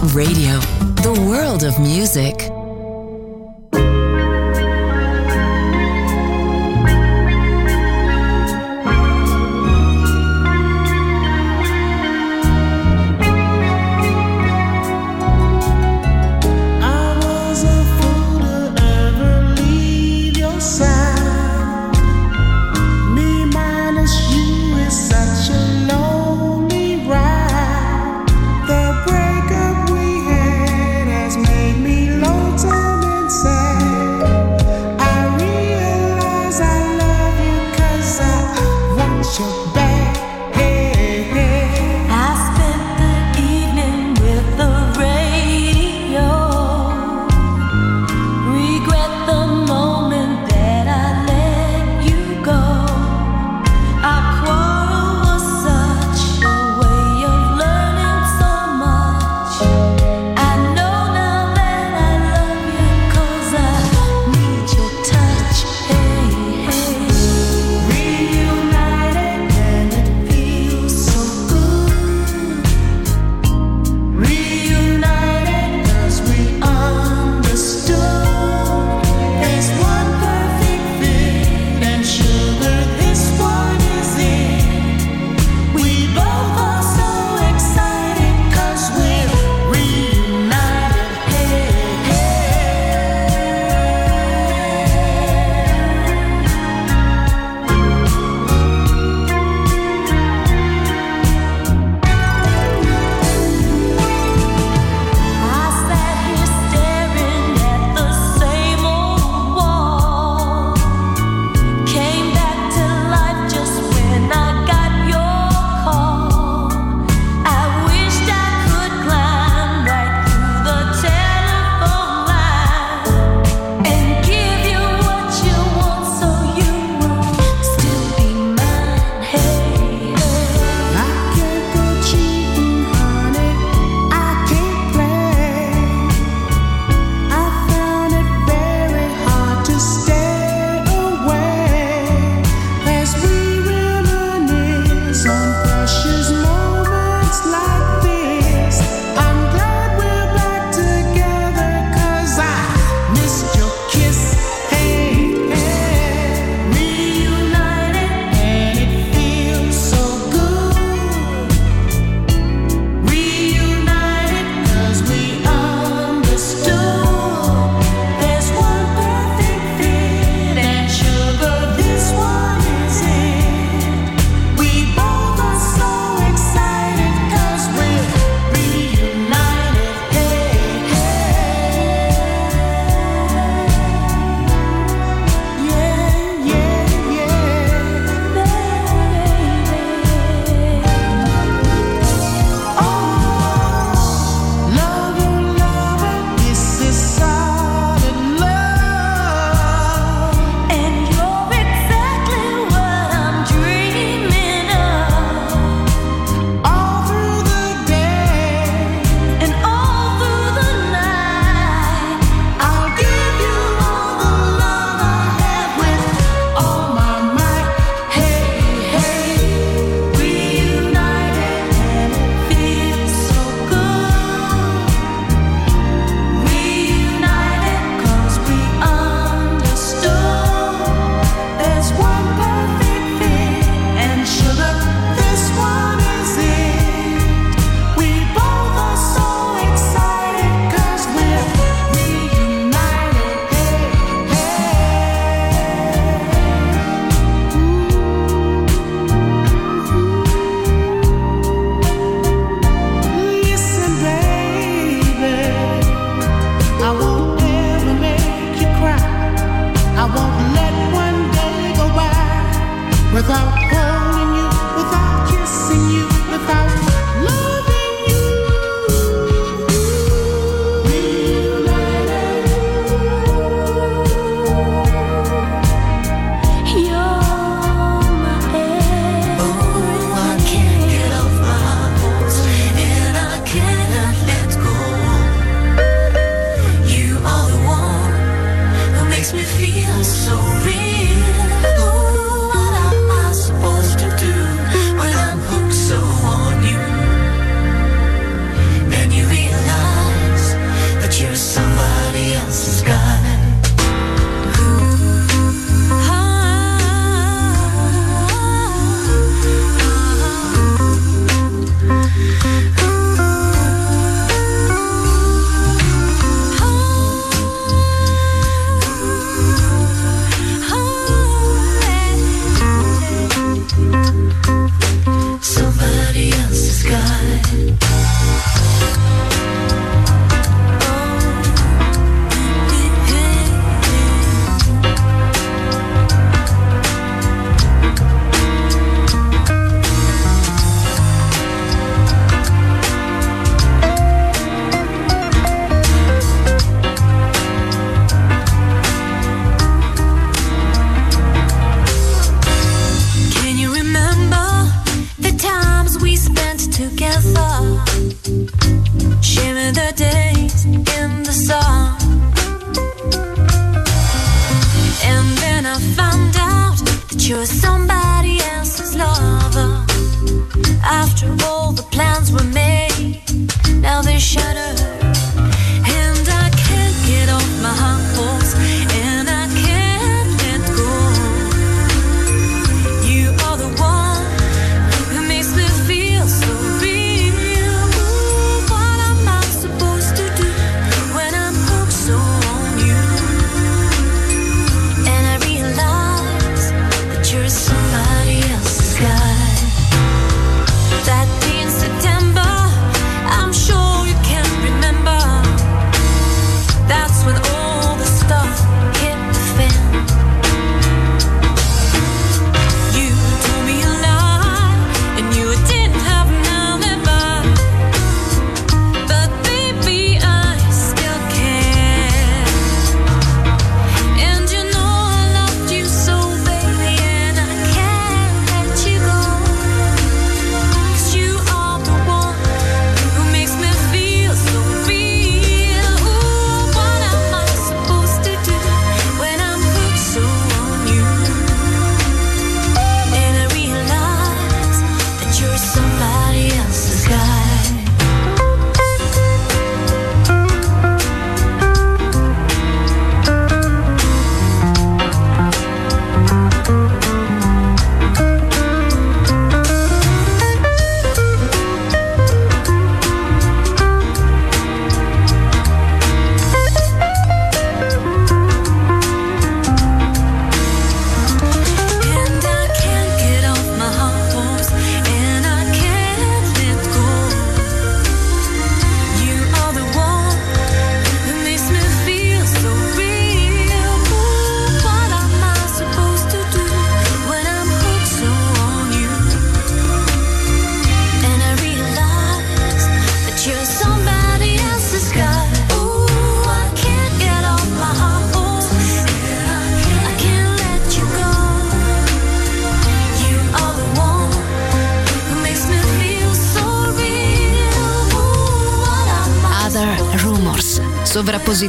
Radio,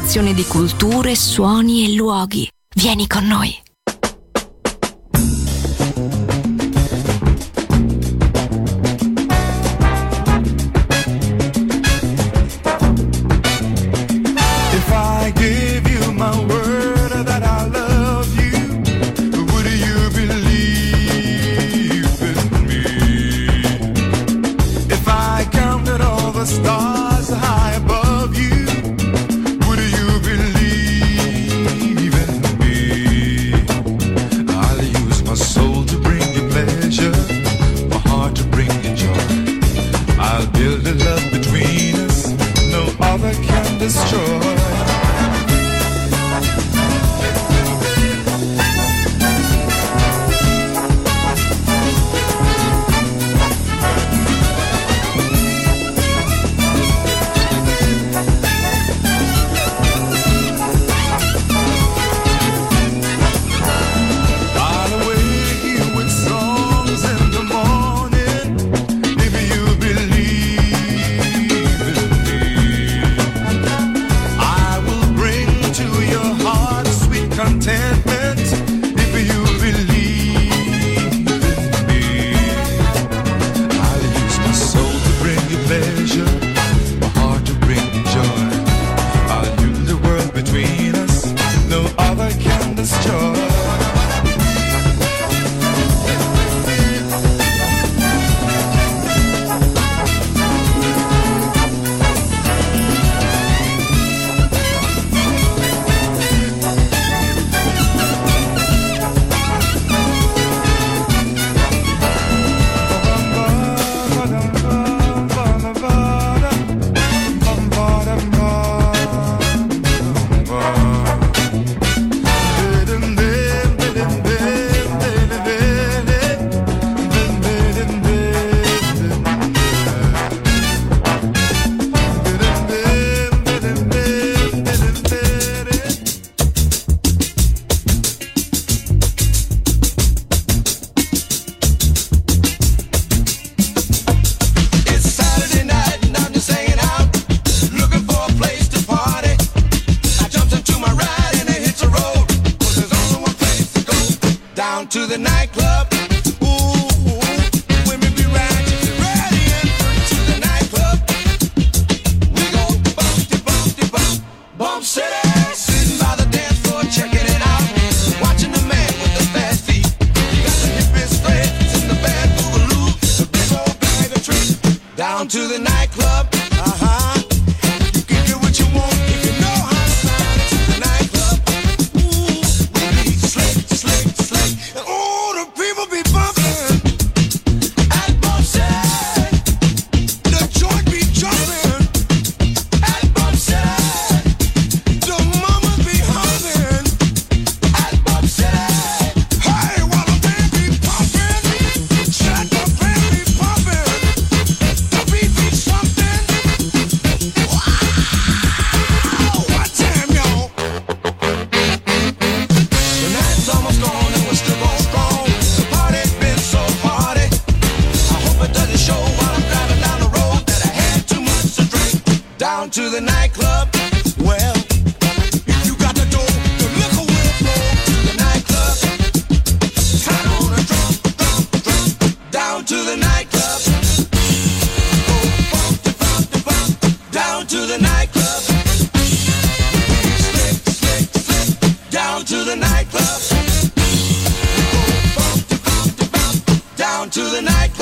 Sovrapposizione di culture, suoni e luoghi. Vieni con noi. destroy. To the nightclub.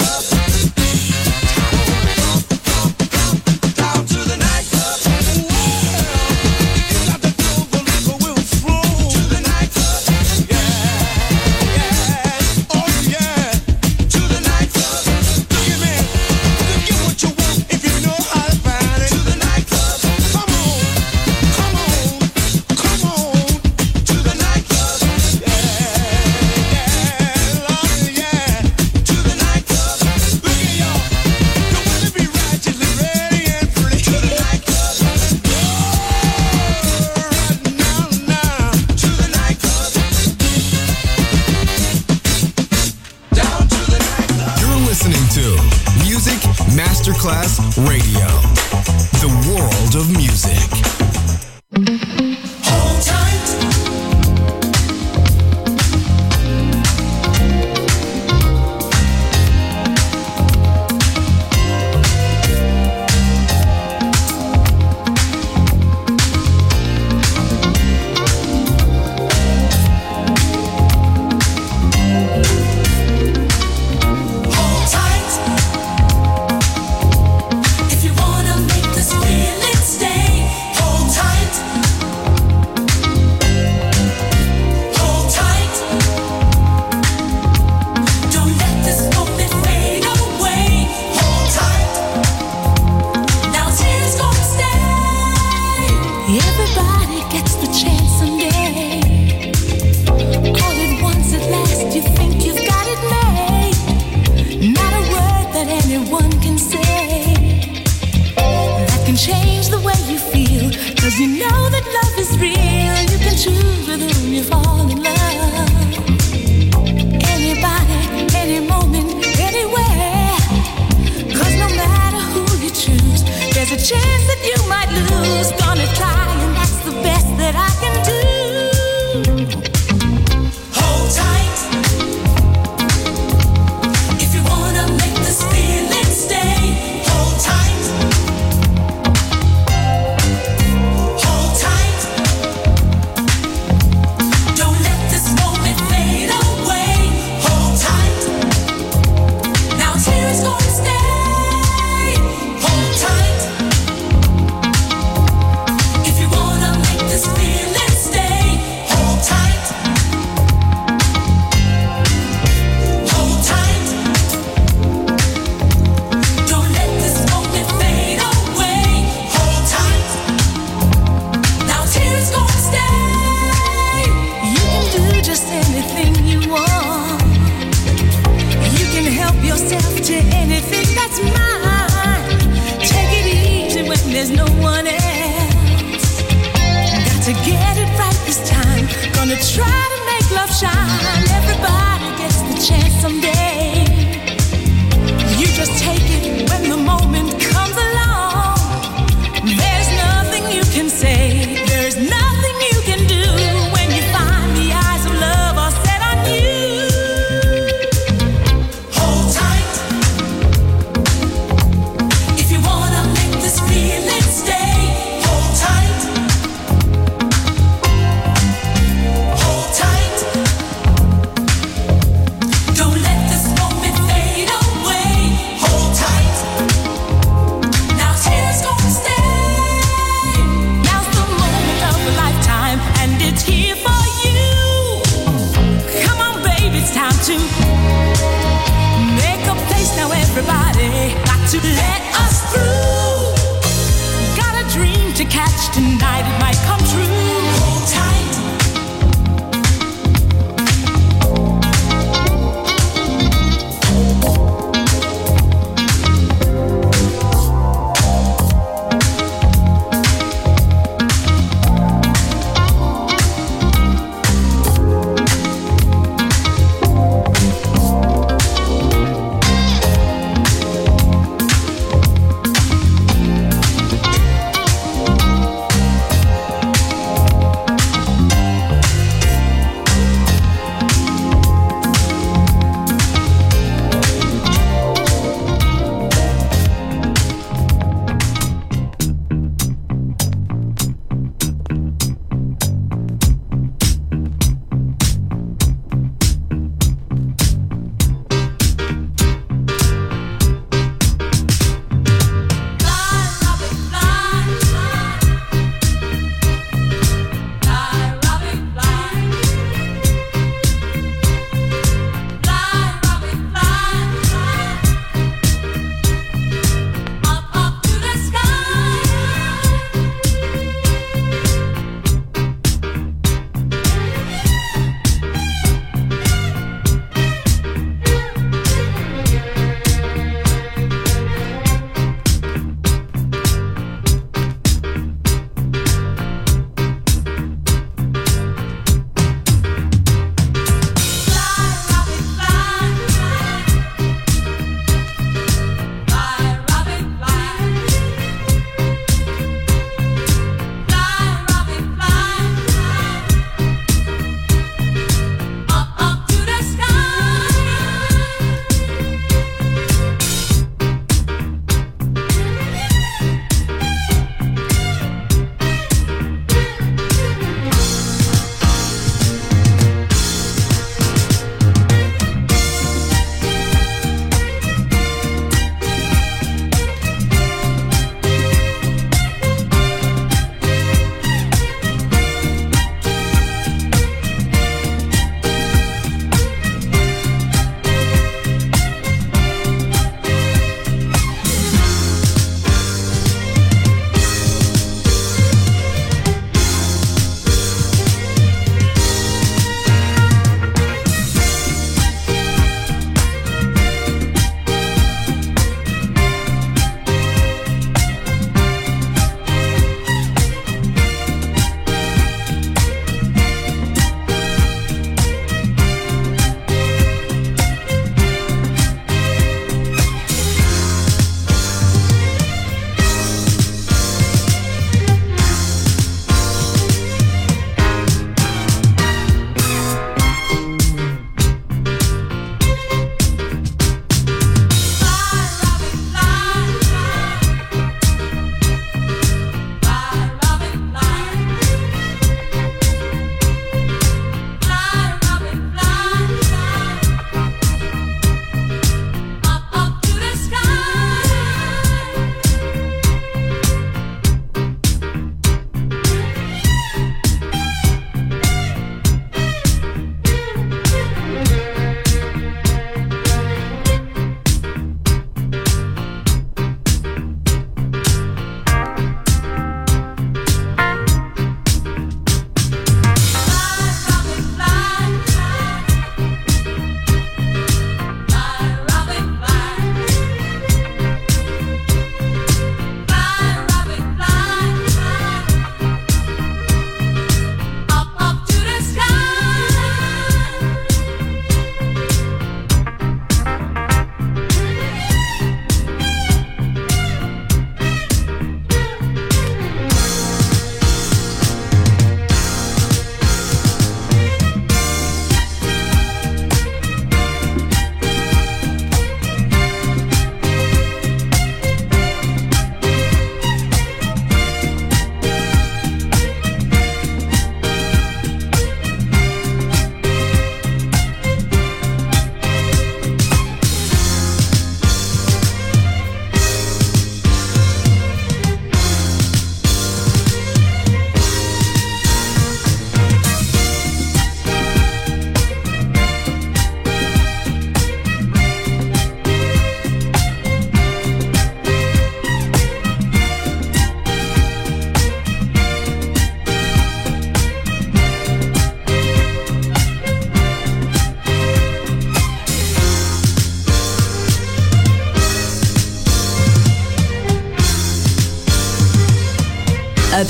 love. before.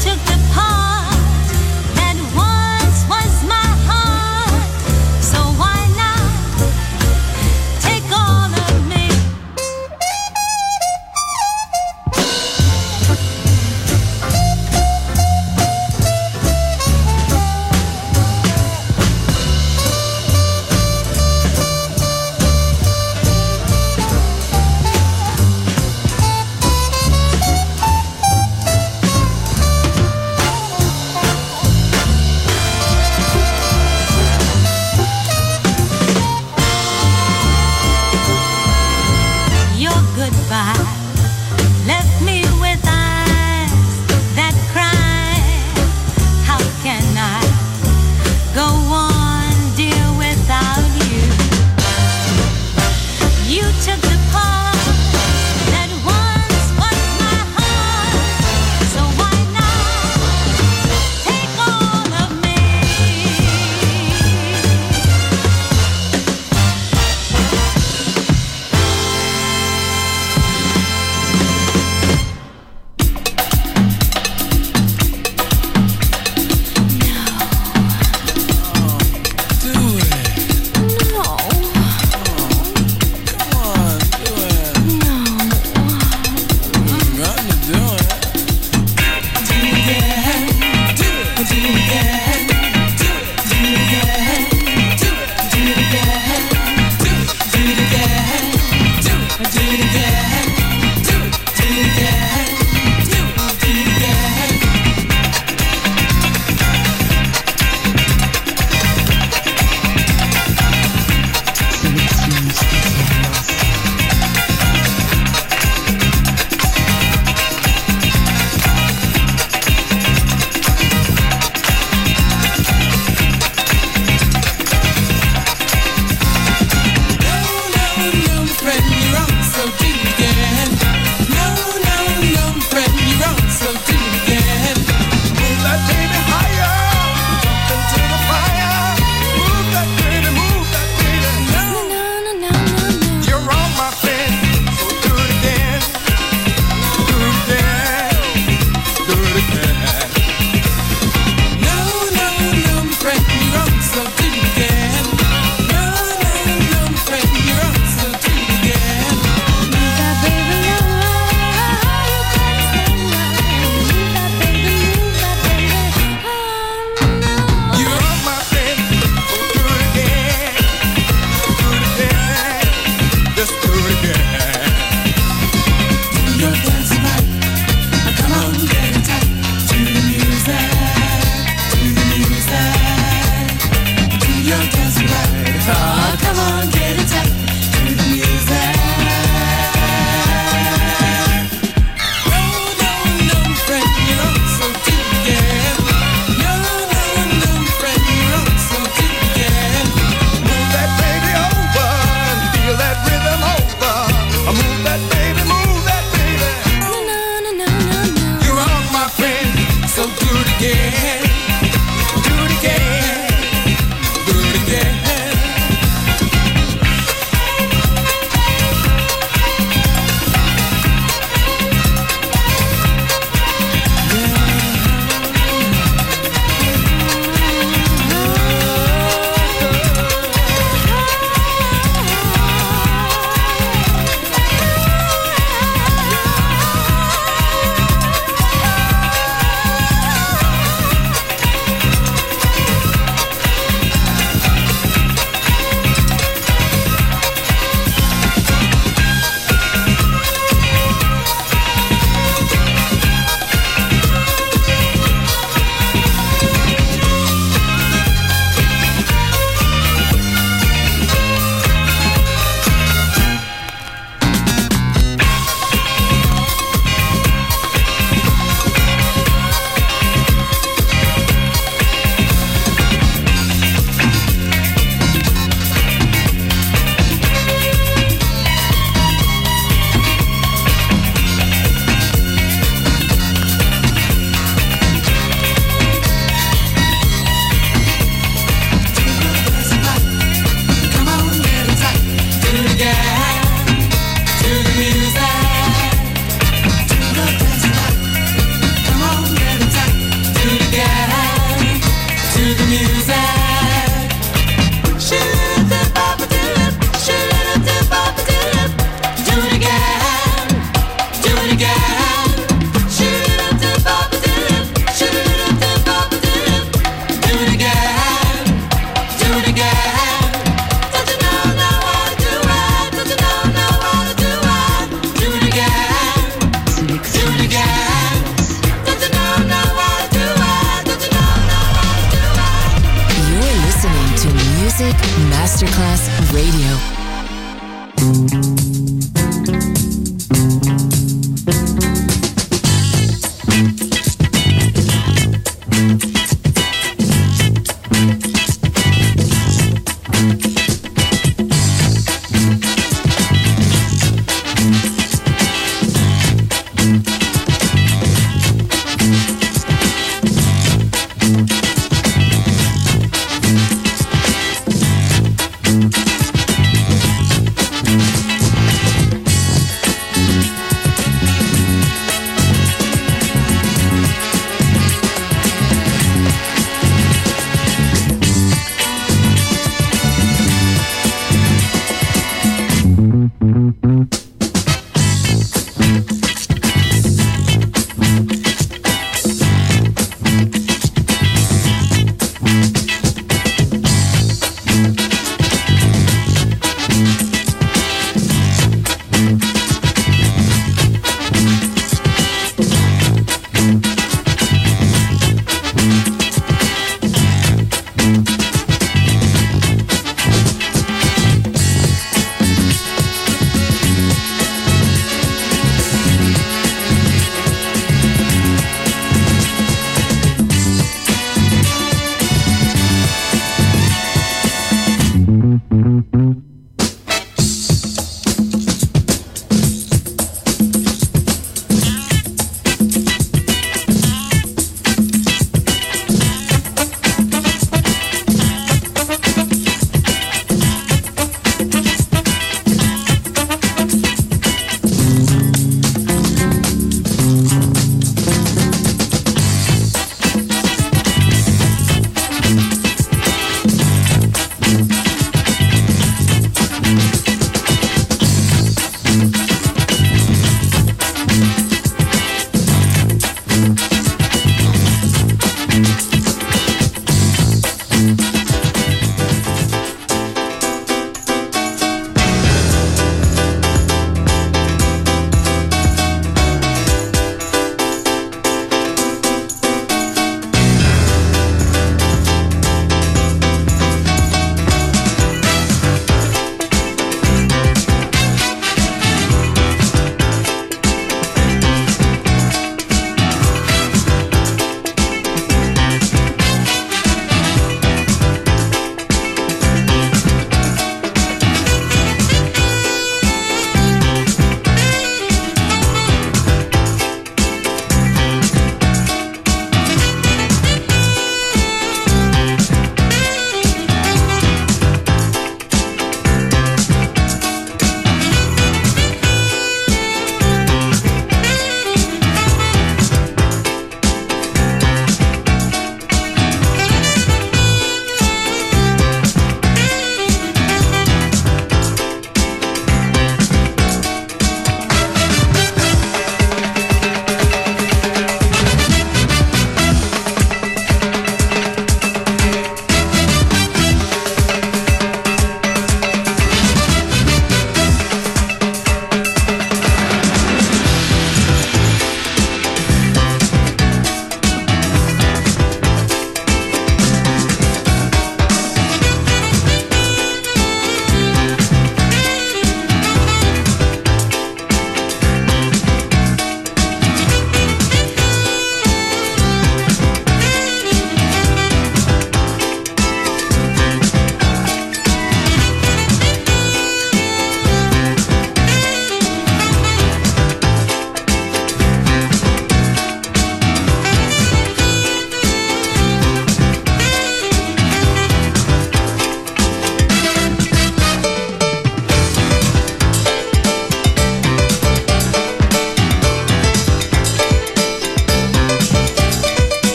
took the palm.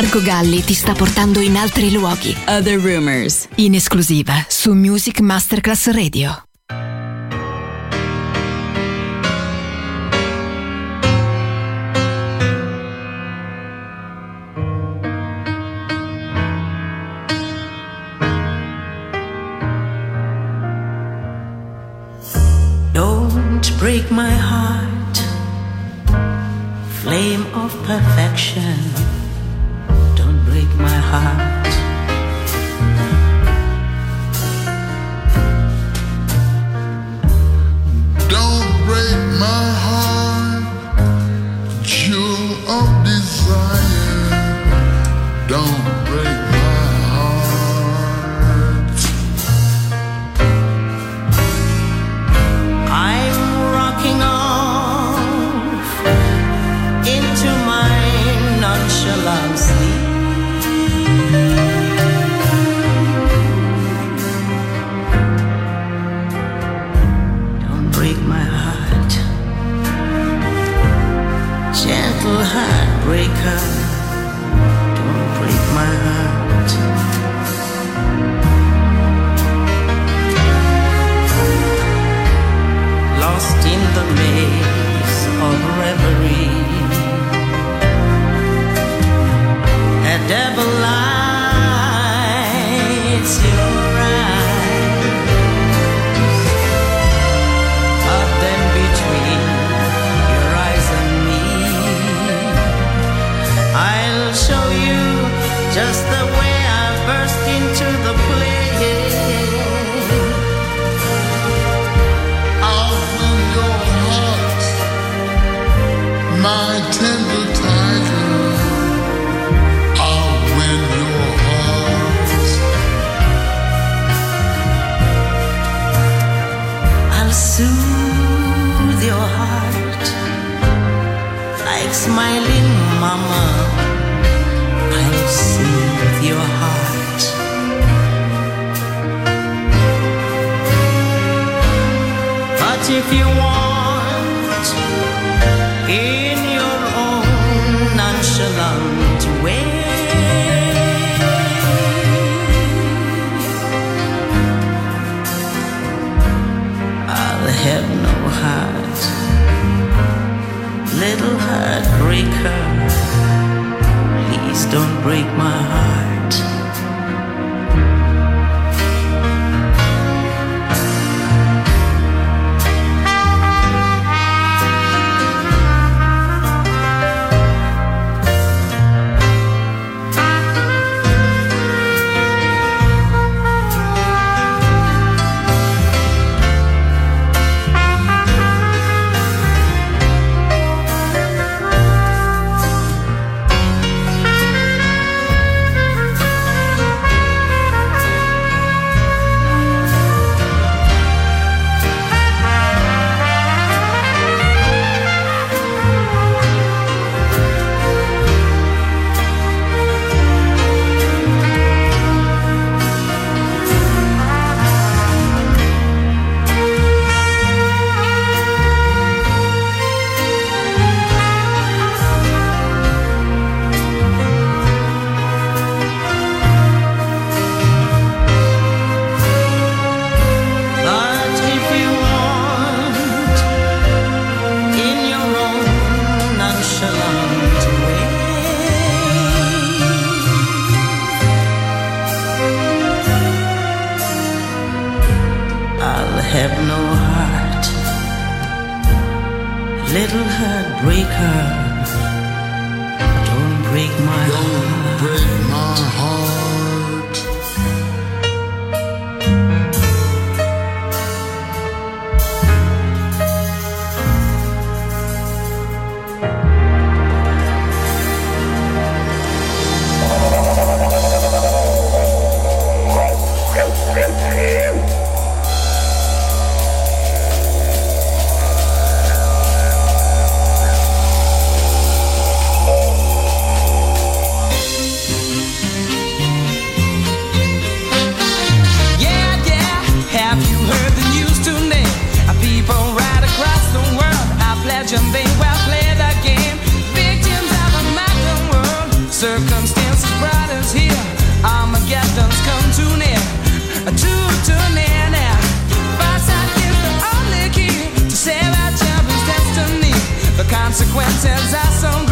Marco Galli ti sta portando in altri luoghi. Other Rumors. In esclusiva su Music Masterclass Radio. Don't break my heart, flame of perfection. aj the maze of reverie. consequences are some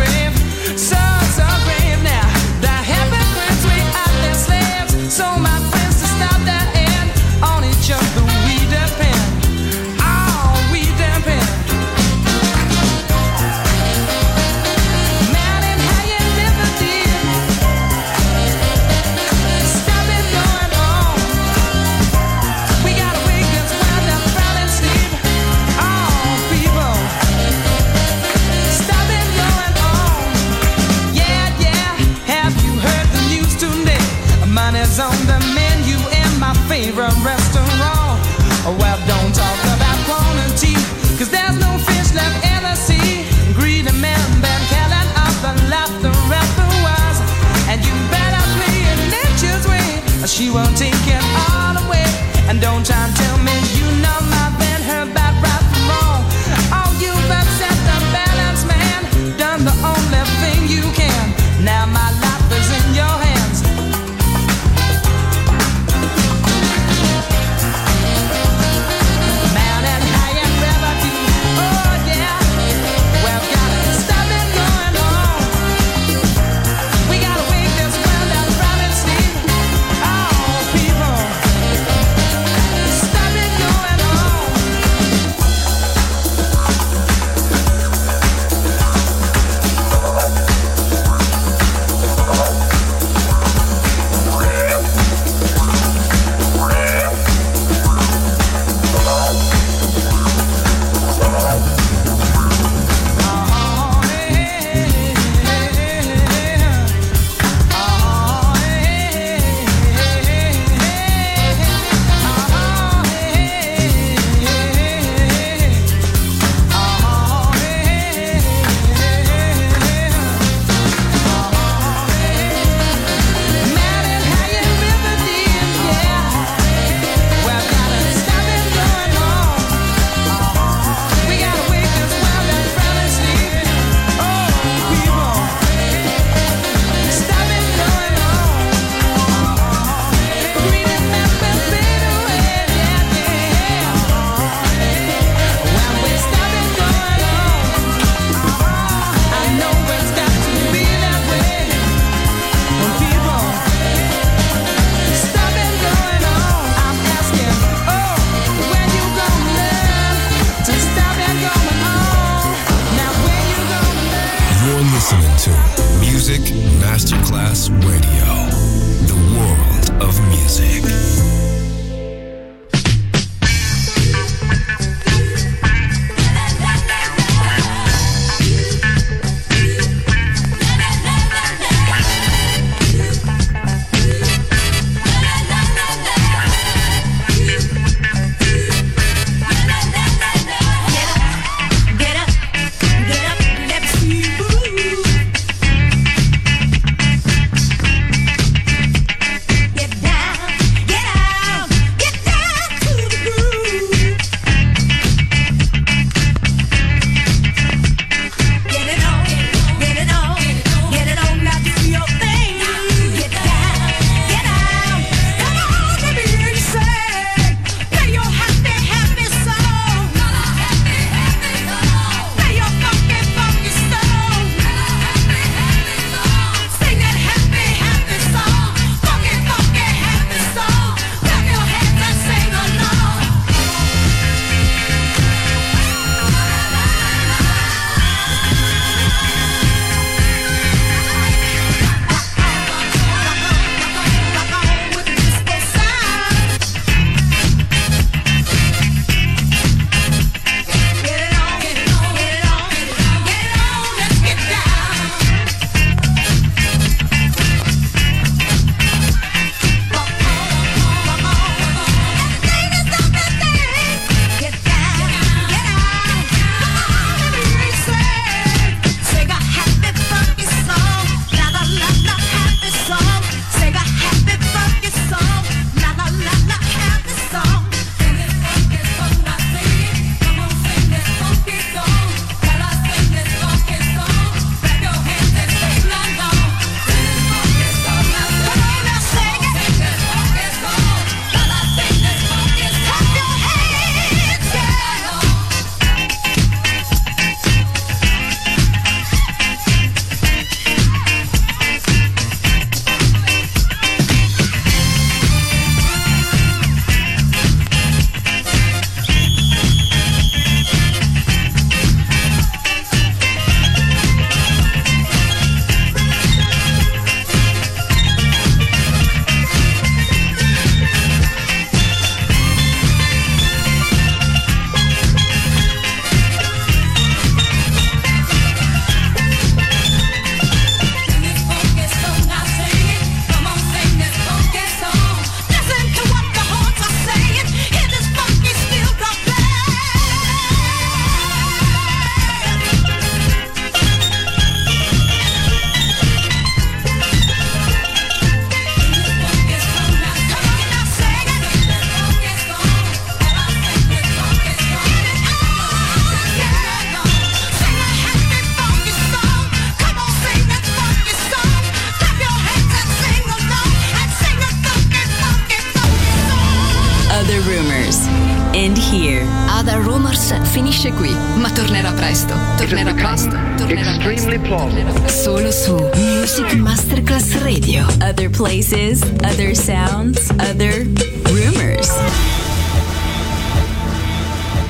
places,